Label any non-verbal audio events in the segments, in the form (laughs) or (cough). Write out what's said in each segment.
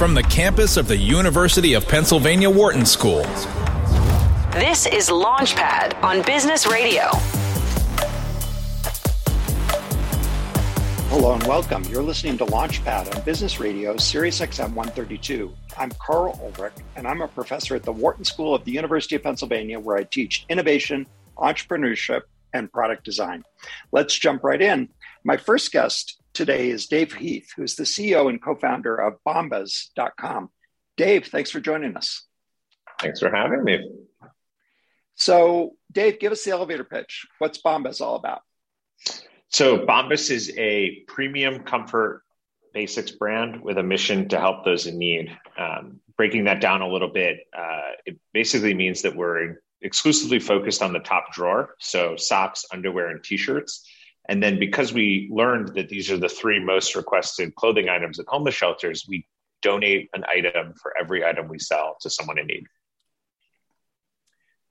from the campus of the University of Pennsylvania Wharton School. This is Launchpad on Business Radio. Hello and welcome. You're listening to Launchpad on Business Radio, Sirius XM 132. I'm Karl Ulrich, and I'm a professor at the Wharton School of the University of Pennsylvania, where I teach innovation, entrepreneurship, and product design. Let's jump right in. My first guest today is Dave Heath, who's the CEO and co founder of Bombas.com. Dave, thanks for joining us. Thanks for having me. So, Dave, give us the elevator pitch. What's Bombas all about? So, Bombas is a premium comfort basics brand with a mission to help those in need. Um, breaking that down a little bit, uh, it basically means that we're exclusively focused on the top drawer. So, socks, underwear, and t shirts. And then because we learned that these are the three most requested clothing items at homeless shelters, we donate an item for every item we sell to someone in need.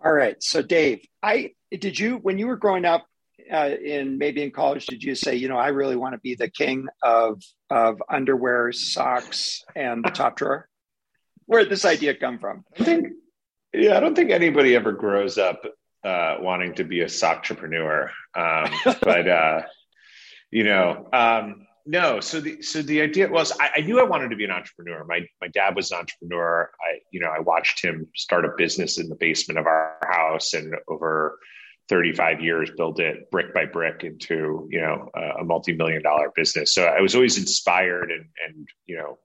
All right. So Dave, I did you when you were growing up uh, in maybe in college, did you say, you know, I really want to be the king of of underwear, socks, and the top drawer? Where did this idea come from? I think, yeah, I don't think anybody ever grows up uh, wanting to be a entrepreneur, um, but uh, you know, um, no. So the so the idea was I, I, knew I wanted to be an entrepreneur. My my dad was an entrepreneur. I you know I watched him start a business in the basement of our house, and over 35 years build it brick by brick into you know a multi-million dollar business so i was always inspired and and you know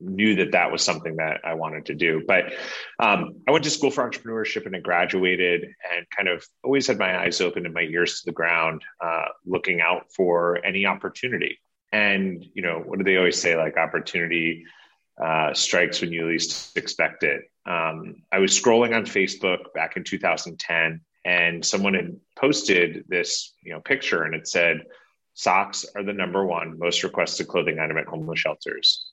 knew that that was something that I wanted to do. But um, I went to school for entrepreneurship and I graduated and kind of always had my eyes open and my ears to the ground, uh, looking out for any opportunity. And, you know, what do they always say? Like, opportunity uh, strikes when you least expect it. Um, I was scrolling on Facebook back in 2010 and someone had posted this, you know, picture and it said, socks are the number one most requested clothing item at homeless shelters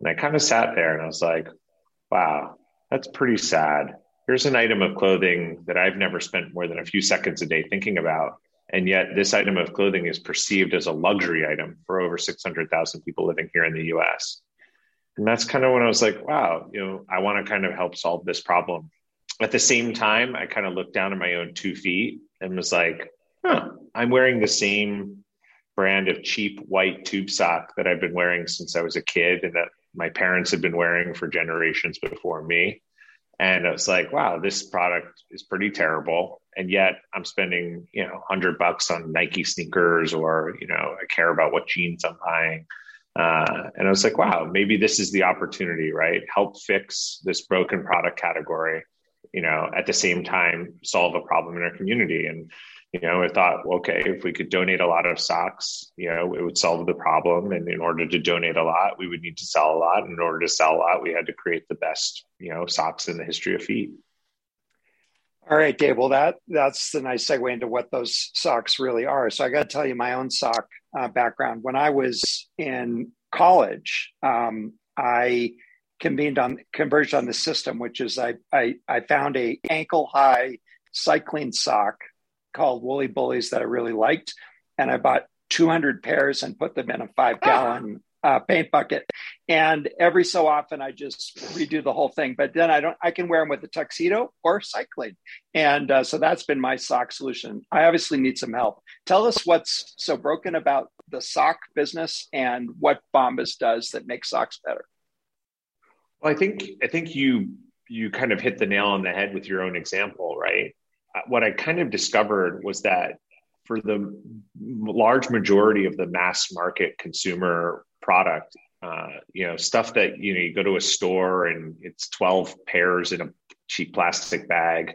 and I kind of sat there and I was like, wow, that's pretty sad. Here's an item of clothing that I've never spent more than a few seconds a day thinking about. And yet, this item of clothing is perceived as a luxury item for over 600,000 people living here in the US. And that's kind of when I was like, wow, you know, I want to kind of help solve this problem. At the same time, I kind of looked down at my own two feet and was like, huh, I'm wearing the same brand of cheap white tube sock that I've been wearing since I was a kid and that my parents had been wearing for generations before me. And it's like, wow, this product is pretty terrible. And yet I'm spending, you know, hundred bucks on Nike sneakers or, you know, I care about what jeans I'm buying. Uh, and I was like, wow, maybe this is the opportunity, right? Help fix this broken product category, you know, at the same time, solve a problem in our community. And you know, I thought, okay, if we could donate a lot of socks, you know, it would solve the problem. And in order to donate a lot, we would need to sell a lot. And in order to sell a lot, we had to create the best, you know, socks in the history of feet. All right, Dave. Well, that that's the nice segue into what those socks really are. So I got to tell you my own sock uh, background. When I was in college, um, I convened on converged on the system, which is I I, I found a ankle high cycling sock called Woolly Bullies that I really liked. And I bought 200 pairs and put them in a five gallon uh, paint bucket. And every so often I just redo the whole thing. But then I don't, I can wear them with a tuxedo or cycling. And uh, so that's been my sock solution. I obviously need some help. Tell us what's so broken about the sock business and what Bombas does that makes socks better. Well, I think, I think you, you kind of hit the nail on the head with your own example, right? What I kind of discovered was that for the large majority of the mass market consumer product, uh, you know, stuff that you know you go to a store and it's twelve pairs in a cheap plastic bag,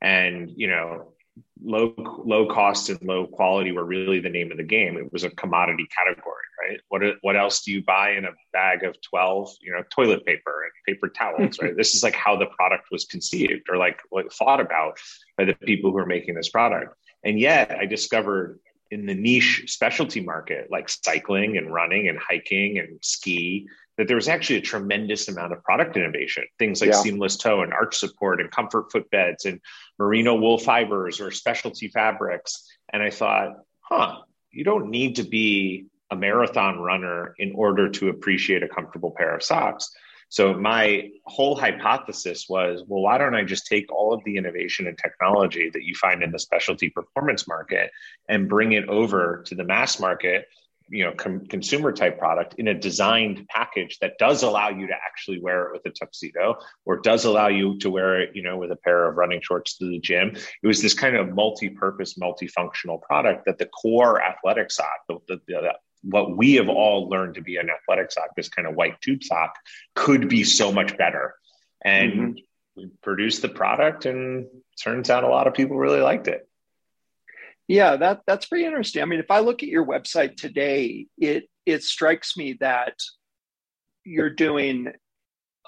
and you know low low cost and low quality were really the name of the game. It was a commodity category, right? What what else do you buy in a bag of twelve? You know, toilet paper and paper towels, right? (laughs) this is like how the product was conceived or like what thought about by the people who are making this product. And yet, I discovered in the niche specialty market, like cycling and running and hiking and ski, that there was actually a tremendous amount of product innovation. Things like yeah. seamless toe and arch support and comfort footbeds and merino wool fibers or specialty fabrics. And I thought, huh, you don't need to be a marathon runner in order to appreciate a comfortable pair of socks. So my whole hypothesis was, well, why don't I just take all of the innovation and technology that you find in the specialty performance market and bring it over to the mass market you know com- consumer type product in a designed package that does allow you to actually wear it with a tuxedo or does allow you to wear it you know with a pair of running shorts to the gym it was this kind of multi-purpose multifunctional product that the core athletic sock the, the, the, what we have all learned to be an athletic sock this kind of white tube sock could be so much better and mm-hmm. we produced the product and turns out a lot of people really liked it yeah, that that's pretty interesting. I mean, if I look at your website today, it it strikes me that you're doing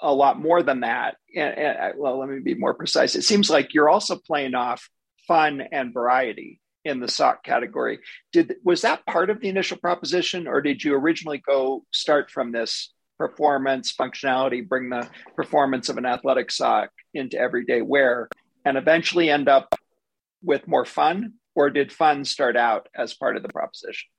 a lot more than that. And, and, well, let me be more precise. It seems like you're also playing off fun and variety in the sock category. Did was that part of the initial proposition, or did you originally go start from this performance functionality, bring the performance of an athletic sock into everyday wear, and eventually end up with more fun or did fun start out as part of the proposition?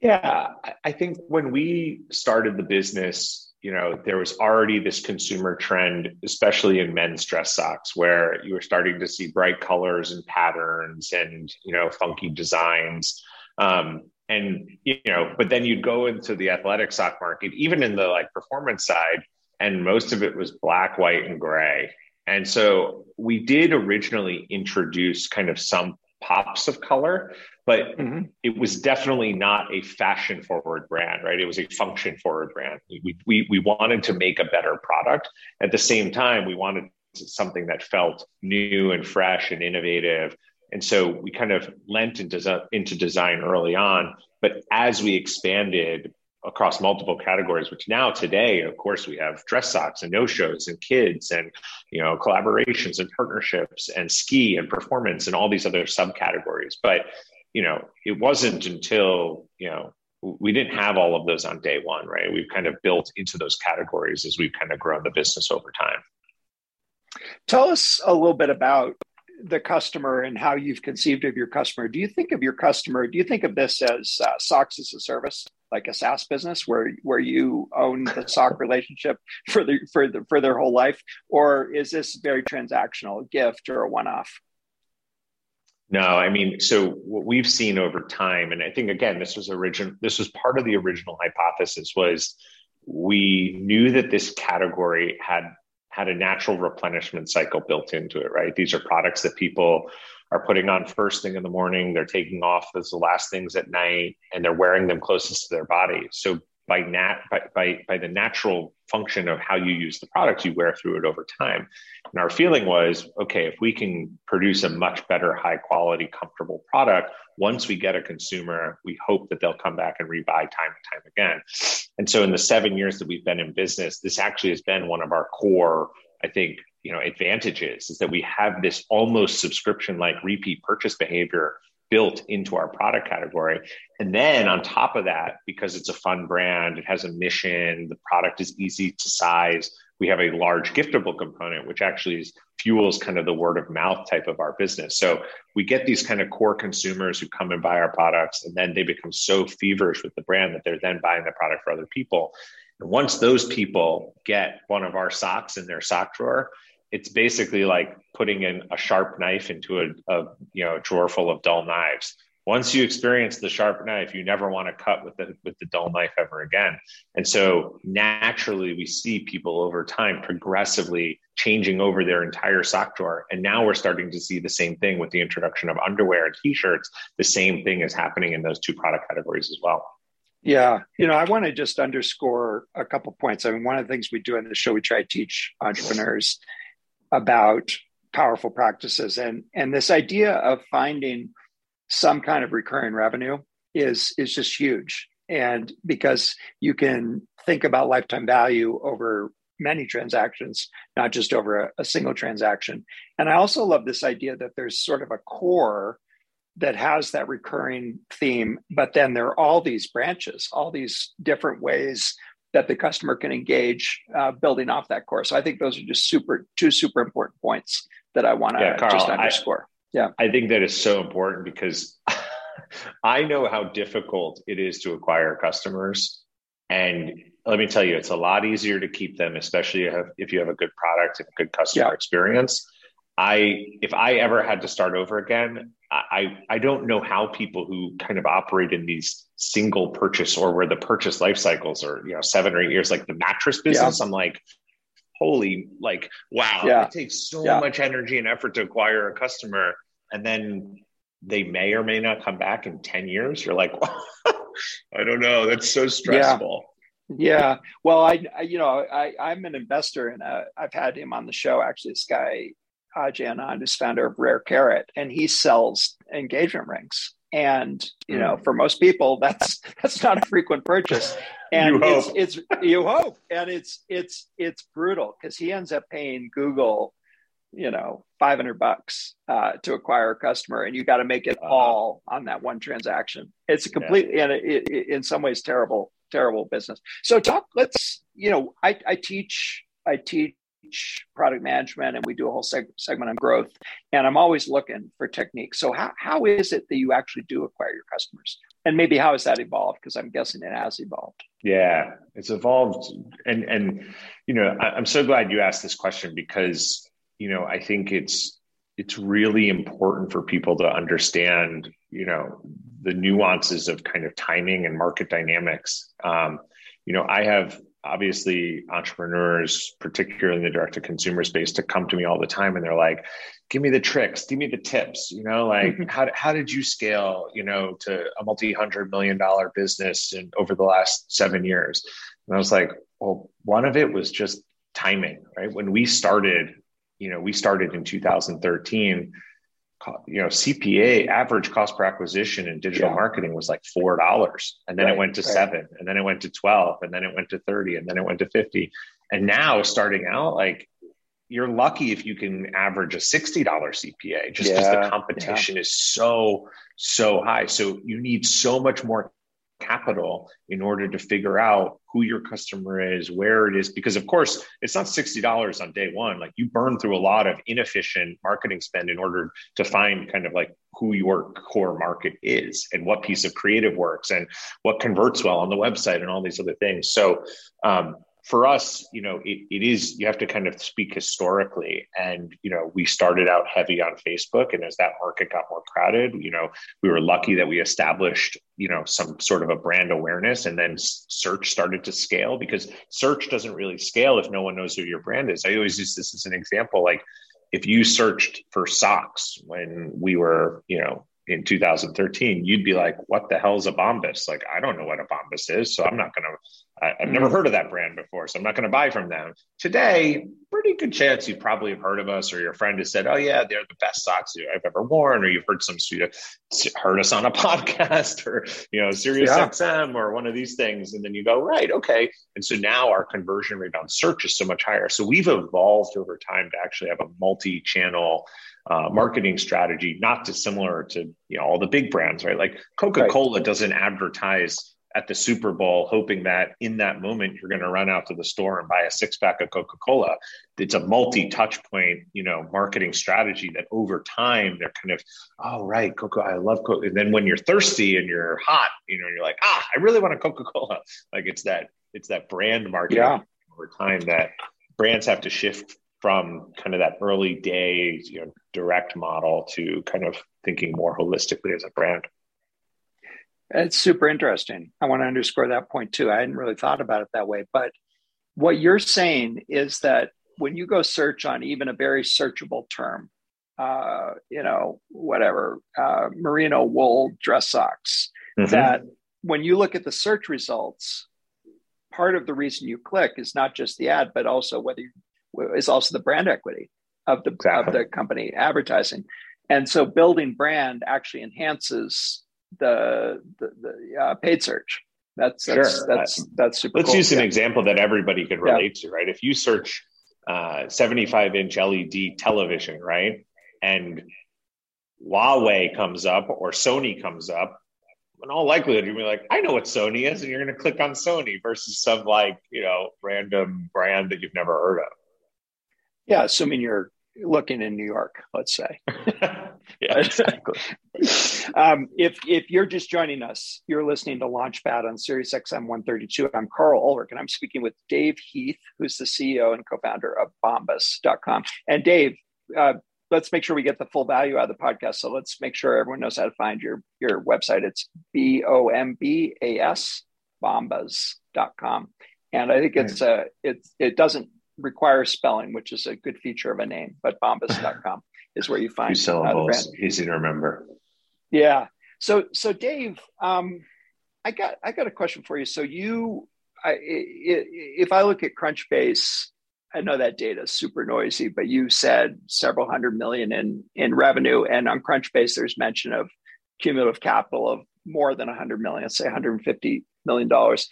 Yeah, I think when we started the business, you know, there was already this consumer trend, especially in men's dress socks, where you were starting to see bright colors and patterns and, you know, funky designs. Um, and, you know, but then you'd go into the athletic sock market, even in the like performance side, and most of it was black, white, and gray. And so we did originally introduce kind of some pops of color, but mm-hmm. it was definitely not a fashion forward brand, right? It was a function forward brand. We, we, we wanted to make a better product. At the same time, we wanted something that felt new and fresh and innovative. And so we kind of lent into, into design early on. But as we expanded across multiple categories which now today of course we have dress socks and no shows and kids and you know collaborations and partnerships and ski and performance and all these other subcategories. But you know it wasn't until you know we didn't have all of those on day one right? We've kind of built into those categories as we've kind of grown the business over time. Tell us a little bit about the customer and how you've conceived of your customer do you think of your customer do you think of this as uh, socks as a service like a SaaS business where where you own the sock relationship for the for the for their whole life, or is this very transactional, a gift or a one off? No, I mean, so what we've seen over time, and I think again, this was original. This was part of the original hypothesis was we knew that this category had had a natural replenishment cycle built into it. Right, these are products that people are putting on first thing in the morning. They're taking off as the last things at night, and they're wearing them closest to their body. So by nat by, by by the natural function of how you use the product, you wear through it over time. And our feeling was, okay, if we can produce a much better, high quality, comfortable product, once we get a consumer, we hope that they'll come back and rebuy time and time again. And so in the seven years that we've been in business, this actually has been one of our core, I think, you know advantages is that we have this almost subscription like repeat purchase behavior built into our product category. And then on top of that because it's a fun brand it has a mission the product is easy to size we have a large giftable component which actually is, fuels kind of the word of mouth type of our business. So we get these kind of core consumers who come and buy our products and then they become so feverish with the brand that they're then buying the product for other people. And once those people get one of our socks in their sock drawer it's basically like putting in a sharp knife into a, a you know a drawer full of dull knives. Once you experience the sharp knife you never want to cut with the with the dull knife ever again. And so naturally we see people over time progressively changing over their entire sock drawer. And now we're starting to see the same thing with the introduction of underwear and t-shirts. The same thing is happening in those two product categories as well. Yeah, you know, I want to just underscore a couple points. I mean, one of the things we do in the show, we try to teach entrepreneurs about powerful practices. And and this idea of finding some kind of recurring revenue is is just huge. And because you can think about lifetime value over many transactions not just over a, a single transaction. And i also love this idea that there's sort of a core that has that recurring theme but then there are all these branches all these different ways that the customer can engage uh, building off that core. So I think those are just super two super important points that I want to yeah, just underscore. I, yeah, I think that is so important because (laughs) I know how difficult it is to acquire customers, and let me tell you, it's a lot easier to keep them, especially if you have a good product and a good customer yeah. experience. I, if I ever had to start over again, I, I don't know how people who kind of operate in these single purchase or where the purchase life cycles are, you know, seven or eight years, like the mattress business. Yeah. I'm like, holy, like, wow, yeah. it takes so yeah. much energy and effort to acquire a customer. And then they may or may not come back in 10 years. You're like, (laughs) I don't know. That's so stressful. Yeah. Well, I, I you know, I, I'm an investor and uh, I've had him on the show. Actually, this guy, Ajay Anand, who's founder of Rare Carat, and he sells engagement rings. And you know, hmm. for most people, that's (laughs) that's not a frequent purchase. (laughs) And it's it's you hope, and it's it's it's brutal because he ends up paying Google, you know, five hundred bucks uh, to acquire a customer, and you got to make it all on that one transaction. It's a completely yeah. and it, it, in some ways terrible terrible business. So talk. Let's you know, I I teach I teach product management and we do a whole seg- segment on growth. And i'm always looking for techniques. So how, how is it that you actually do acquire your customers? And maybe how has that evolved? Because i'm guessing it has evolved. Yeah it's evolved. And and you know I, i'm so glad you asked this question because you know i think it's it's really important for people to understand you know the nuances of kind of timing and market dynamics. Um, you know i have obviously entrepreneurs, particularly in the direct to consumer space, to come to me all the time and they're like, give me the tricks, give me the tips, you know, like mm-hmm. how, how did you scale, you know, to a multi-hundred million dollar business in over the last seven years? And I was like, well, one of it was just timing, right? When we started, you know, we started in 2013 you know cpa average cost per acquisition in digital yeah. marketing was like four dollars and then right, it went to right. seven and then it went to 12 and then it went to 30 and then it went to 50 and now starting out like you're lucky if you can average a $60 cpa just because yeah, the competition yeah. is so so high so you need so much more capital in order to figure out who your customer is, where it is, because of course it's not $60 on day one. Like you burn through a lot of inefficient marketing spend in order to find kind of like who your core market is and what piece of creative works and what converts well on the website and all these other things. So um, for us, you know, it, it is, you have to kind of speak historically. And, you know, we started out heavy on Facebook. And as that market got more crowded, you know, we were lucky that we established, you know, some sort of a brand awareness. And then search started to scale because search doesn't really scale if no one knows who your brand is. I always use this as an example. Like if you searched for socks when we were, you know, in 2013, you'd be like, what the hell is a Bombas? Like, I don't know what a Bombas is. So I'm not going to, I've never mm-hmm. heard of that brand before. So I'm not going to buy from them. Today, pretty good chance you probably have heard of us or your friend has said, oh, yeah, they're the best socks I've ever worn. Or you've heard some, heard us on a (laughs) podcast or, you know, Sirius yeah. XM or one of these things. And then you go, right, okay. And so now our conversion rate on search is so much higher. So we've evolved over time to actually have a multi channel uh, marketing strategy, not dissimilar to you know all the big brands, right? Like Coca Cola right. doesn't advertise at the Super Bowl hoping that in that moment you're going to run out to the store and buy a six pack of Coca Cola. It's a multi touch point, you know, marketing strategy that over time they're kind of, oh right, Coca, I love Coca. And then when you're thirsty and you're hot, you know, you're like, ah, I really want a Coca Cola. Like it's that it's that brand marketing yeah. over time that brands have to shift from kind of that early day, you know, direct model to kind of thinking more holistically as a brand. It's super interesting. I want to underscore that point too. I hadn't really thought about it that way, but what you're saying is that when you go search on even a very searchable term, uh, you know, whatever, uh, merino wool dress socks, mm-hmm. that when you look at the search results, part of the reason you click is not just the ad, but also whether you is also the brand equity of the exactly. of the company advertising, and so building brand actually enhances the the, the uh, paid search. That's that's sure. that's that's super. Let's cool. use an example that everybody could relate yeah. to, right? If you search uh, 75 inch LED television, right, and Huawei comes up or Sony comes up, in all likelihood, you're be like, I know what Sony is, and you're gonna click on Sony versus some like, you know, random brand that you've never heard of. Yeah, assuming you're looking in New York, let's say. (laughs) yeah, exactly. um, if if you're just joining us, you're listening to Launchpad on Sirius XM 132. I'm Karl Ulrich, and I'm speaking with Dave Heath, who's the CEO and co-founder of Bombas.com. And Dave, uh, let's make sure we get the full value out of the podcast. So let's make sure everyone knows how to find your your website. It's B O M B A S Bombas.com. And I think it's a it it doesn't require spelling, which is a good feature of a name, but bombas.com (laughs) is where you find Two syllables, easy to remember. Yeah. So so Dave, um, I got I got a question for you. So you, I, if I look at Crunchbase, I know that data is super noisy, but you said several hundred million in in revenue, and on Crunchbase, there's mention of cumulative capital of more than 100 million, say 150 million dollars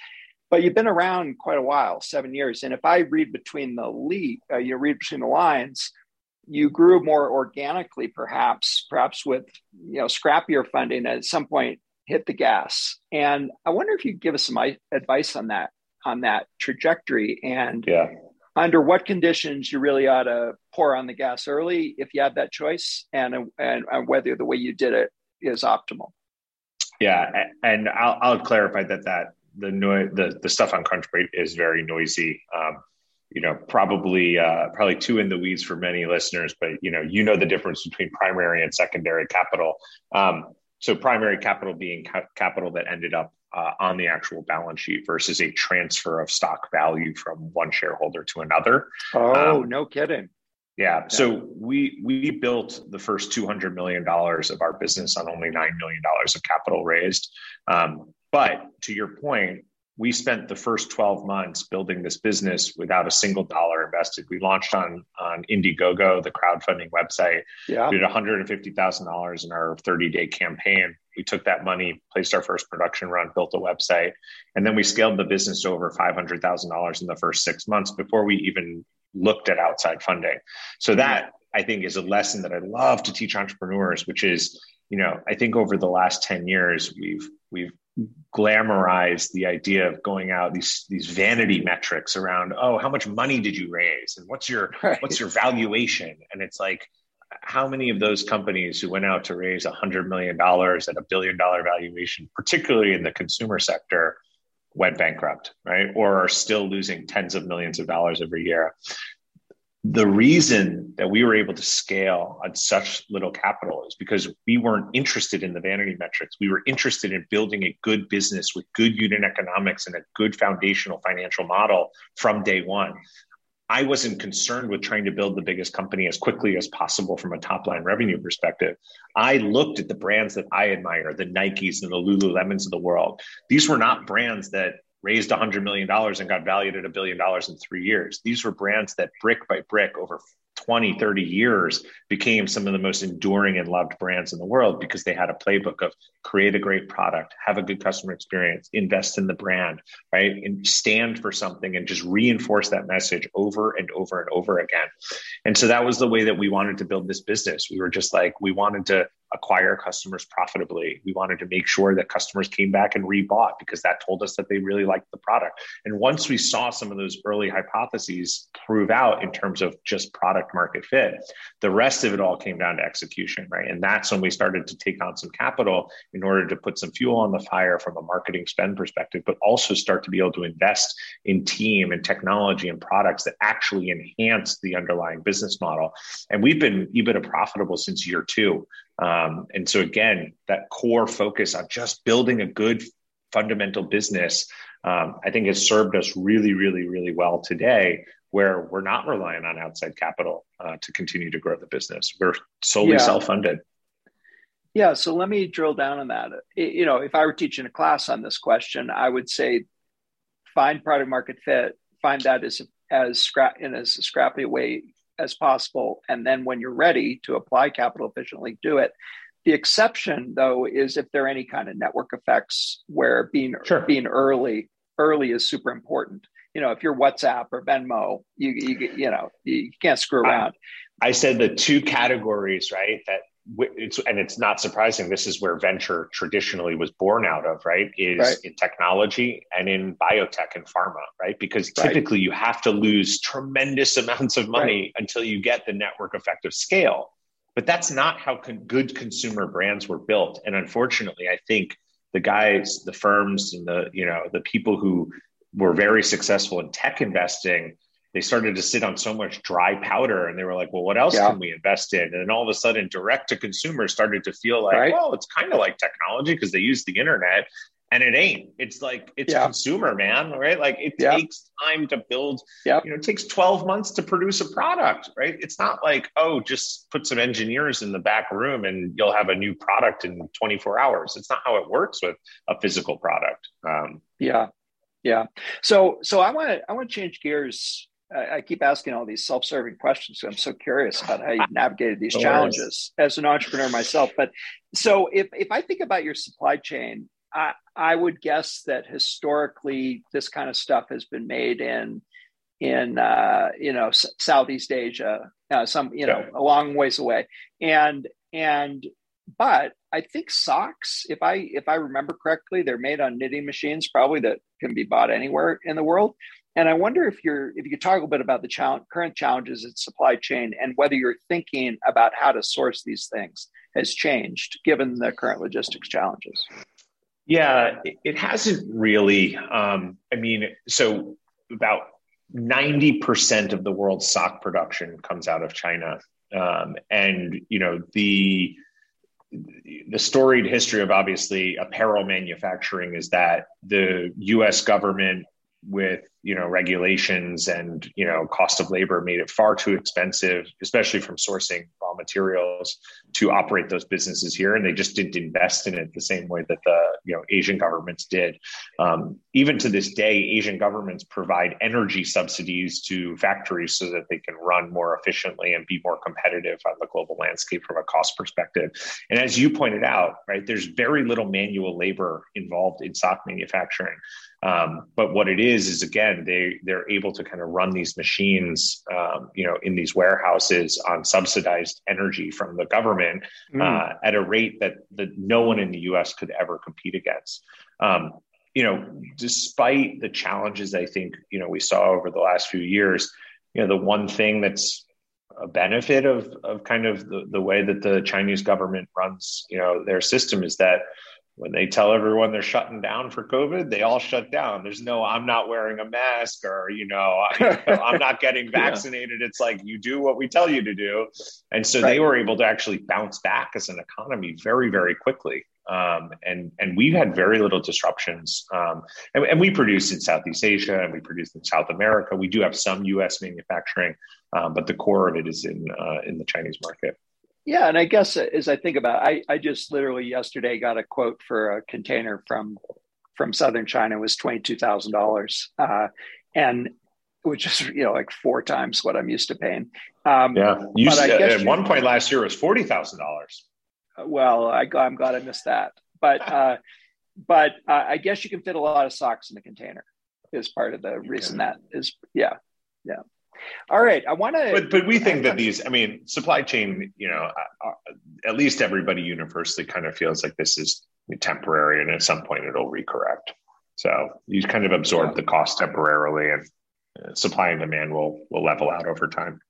but you've been around quite a while, seven years. And if I read between the lead, uh, you read between the lines, you grew more organically, perhaps, perhaps with you know scrappier funding. At some point, hit the gas. And I wonder if you give us some advice on that on that trajectory and yeah. under what conditions you really ought to pour on the gas early if you have that choice, and and, and whether the way you did it is optimal. Yeah, and I'll, I'll clarify that that the noise, the, the stuff on Crunchbase is very noisy. Um, you know, probably uh, probably too in the weeds for many listeners, but you know, you know the difference between primary and secondary capital. Um, so primary capital being ca- capital that ended up uh, on the actual balance sheet versus a transfer of stock value from one shareholder to another. Oh, um, no kidding. Yeah. So we we built the first two hundred million dollars of our business on only nine million dollars of capital raised. Um, but to your point, we spent the first 12 months building this business without a single dollar invested. We launched on on Indiegogo, the crowdfunding website. Yeah. We did $150,000 in our 30-day campaign. We took that money, placed our first production run, built a website, and then we scaled the business to over $500,000 in the first 6 months before we even looked at outside funding. So mm-hmm. that I think is a lesson that I love to teach entrepreneurs, which is, you know, I think over the last 10 years we've we've glamorize the idea of going out these these vanity metrics around oh how much money did you raise and what's your (laughs) right. what's your valuation and it's like how many of those companies who went out to raise a hundred million dollars at a billion dollar valuation particularly in the consumer sector went bankrupt right or are still losing tens of millions of dollars every year the reason that we were able to scale on such little capital is because we weren't interested in the vanity metrics. We were interested in building a good business with good unit economics and a good foundational financial model from day one. I wasn't concerned with trying to build the biggest company as quickly as possible from a top line revenue perspective. I looked at the brands that I admire, the Nikes and the Lululemons of the world. These were not brands that raised $100 million and got valued at a billion dollars in three years. These were brands that brick by brick over 20, 30 years became some of the most enduring and loved brands in the world because they had a playbook of create a great product, have a good customer experience, invest in the brand, right? And stand for something and just reinforce that message over and over and over again. And so that was the way that we wanted to build this business. We were just like, we wanted to acquire customers profitably. We wanted to make sure that customers came back and rebought because that told us that they really liked the product. And once we saw some of those early hypotheses prove out in terms of just product market fit, the rest of it all came down to execution, right? And that's when we started to take on some capital in order to put some fuel on the fire from a marketing spend perspective, but also start to be able to invest in team and technology and products that actually enhance the underlying business model. And we've been EBITDA profitable since year two. Um, and so, again, that core focus on just building a good fundamental business, um, I think has served us really, really, really well today, where we're not relying on outside capital uh, to continue to grow the business. We're solely yeah. self funded. Yeah. So let me drill down on that. You know, if I were teaching a class on this question, I would say find product market fit, find that as as scrap in as scrappy way as possible. And then when you're ready to apply capital efficiently, do it. The exception, though, is if there are any kind of network effects where being sure. being early early is super important. You know, if you're WhatsApp or Venmo, you you, you know you can't screw around. I, I said the two categories, right? That it's and it's not surprising this is where venture traditionally was born out of right is right. in technology and in biotech and pharma right because typically right. you have to lose tremendous (laughs) amounts of money right. until you get the network effect of scale but that's not how con- good consumer brands were built and unfortunately i think the guys the firms and the you know the people who were very successful in tech investing they started to sit on so much dry powder and they were like well what else yeah. can we invest in and then all of a sudden direct to consumer started to feel like right. well it's kind of like technology because they use the internet and it ain't it's like it's yeah. consumer man right like it yeah. takes time to build yeah. you know it takes 12 months to produce a product right it's not like oh just put some engineers in the back room and you'll have a new product in 24 hours it's not how it works with a physical product um, yeah yeah so so i want to i want to change gears I keep asking all these self-serving questions. I'm so curious about how you've navigated these challenges as an entrepreneur myself. But so if if I think about your supply chain, I, I would guess that historically this kind of stuff has been made in in uh, you know S- Southeast Asia, uh, some you know a long ways away, and and but I think socks, if I if I remember correctly, they're made on knitting machines, probably that can be bought anywhere in the world. And I wonder if you're if you could talk a bit about the challenge, current challenges in supply chain and whether your thinking about how to source these things has changed given the current logistics challenges. Yeah, it hasn't really. Um, I mean, so about 90% of the world's sock production comes out of China. Um, and, you know, the the storied history of obviously apparel manufacturing is that the US government with you know regulations and you know cost of labor made it far too expensive especially from sourcing raw materials to operate those businesses here. And they just didn't invest in it the same way that the you know asian governments did. Um, even to this day asian governments provide energy subsidies to factories so that they can run more efficiently and be more competitive on the global landscape from a cost perspective. And as you pointed out right there's very little manual labor involved in sock manufacturing um, but what it is is again they they're able to kind of run these machines, um, you know, in these warehouses on subsidized energy from the government mm. uh, at a rate that that no one in the U.S. could ever compete against. Um, you know, despite the challenges I think you know we saw over the last few years, you know, the one thing that's a benefit of of kind of the, the way that the Chinese government runs, you know, their system is that when they tell everyone they're shutting down for COVID, they all shut down. There's no, I'm not wearing a mask or, you know, I, am not (laughs) getting vaccinated. yeah. It's like you do what we tell you to do. And so right. they were able to actually bounce back as an economy very, very quickly. Um, and and we've had very little disruptions. Um, and, and, we produce in Southeast Asia and we produce in South America. We do have some U.S. manufacturing, um, but the core of it is in uh, in the Chinese market. Yeah, and I guess as I think about, it, I I just literally yesterday got a quote for a container from from southern China was twenty two thousand uh, dollars, and which is you know like four times what I'm used to paying. Um, yeah, you said, at one point last year it was forty thousand dollars. Well, I, I'm glad I missed that, but uh, (laughs) but uh, I guess you can fit a lot of socks in a container. Is part of the reason that is yeah yeah. All right, I want to. But but we think that these, I mean, supply chain. You know, uh, uh, at least everybody universally kind of feels like this is temporary, and at some point it'll recorrect. So you kind of absorb yeah. the cost temporarily, and uh, supply and demand will will level out over time.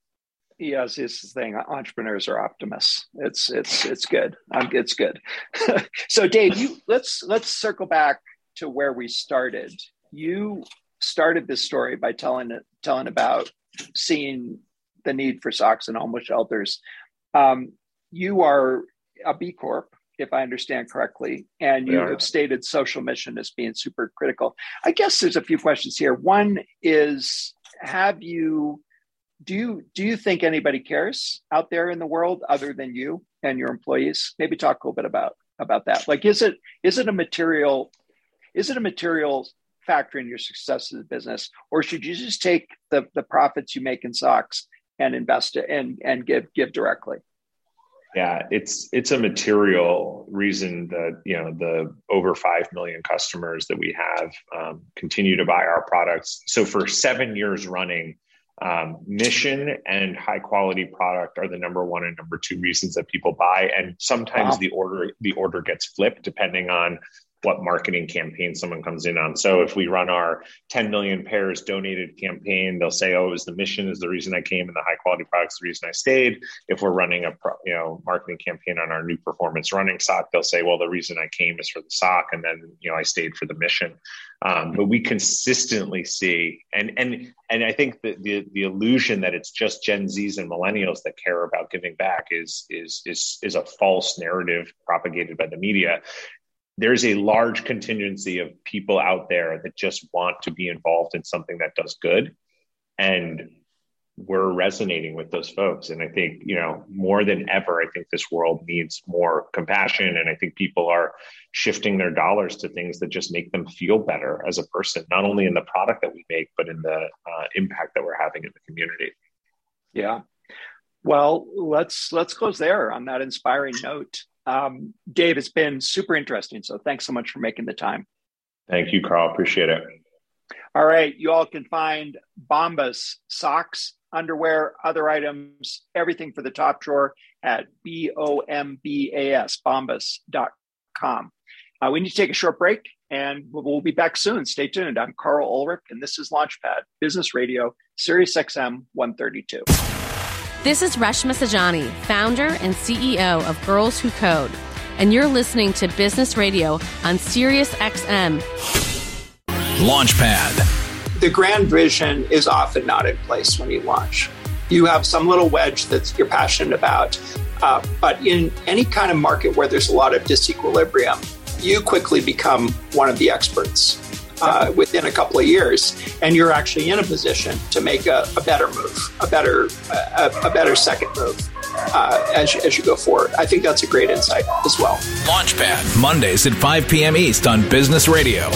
Yes, it's the thing. Entrepreneurs are optimists. It's it's it's good. I'm, it's good. (laughs) so, Dave, you let's let's circle back to where we started. You started this story by telling it telling about seeing the need for socks and homeless shelters. Um, you are a B Corp, if I understand correctly, and you yeah. have stated social mission as being super critical. I guess there's a few questions here. One is, have you do you do you think anybody cares out there in the world other than you and your employees? Maybe talk a little bit about about that. Like, is it is it a material is it a material factor in your success as a business, or should you just take the, the profits you make in socks and invest it and and give give directly? Yeah, it's it's a material reason that you know the over five million customers that we have um, continue to buy our products. So for seven years running, um, mission and high quality product are the number one and number two reasons that people buy and sometimes wow. the order the order gets flipped depending on what marketing campaign someone comes in on. So if we run our 10 million pairs donated campaign, they'll say, "Oh, it was the mission is the reason I came, and the high quality products the reason I stayed." If we're running a you know marketing campaign on our new performance running sock, they'll say, "Well, the reason I came is for the sock, and then you know I stayed for the mission." Um, but we consistently see, and and and I think that the the illusion that it's just Gen Zs and Millennials that care about giving back is is is is a false narrative propagated by the media there's a large contingency of people out there that just want to be involved in something that does good. And we're resonating with those folks. And i think you know more than ever i think this world needs more compassion. And i think people are shifting their dollars to things that just make them feel better as a person not only in the product that we make but in the uh, impact that we're having in the community. Yeah. Well let's let's close there on that inspiring note um, Dave, it's been super interesting. So thanks so much for making the time. Thank you, Karl. Appreciate it. All right. You all can find Bombas socks, underwear, other items, everything for the top drawer at B O M B A S, bombas.com. Uh, we need to take a short break and we'll be back soon. Stay tuned. I'm Karl Ulrich, and this is Launchpad Business Radio, Sirius XM 132. This is Reshma Saujani, founder and CEO of Girls Who Code, and you're listening to Business Radio on Sirius XM. Launchpad. The grand vision is often not in place when you launch. You have some little wedge that you're passionate about, uh, but in any kind of market where there's a lot of disequilibrium, you quickly become one of the experts uh, within a couple of years, and you're actually in a position to make a, a better move, a better a, a better second move. Uh, as, as you go forward. I think that's a great insight as well. Launchpad, Mondays at 5 p.m. East on Business Radio.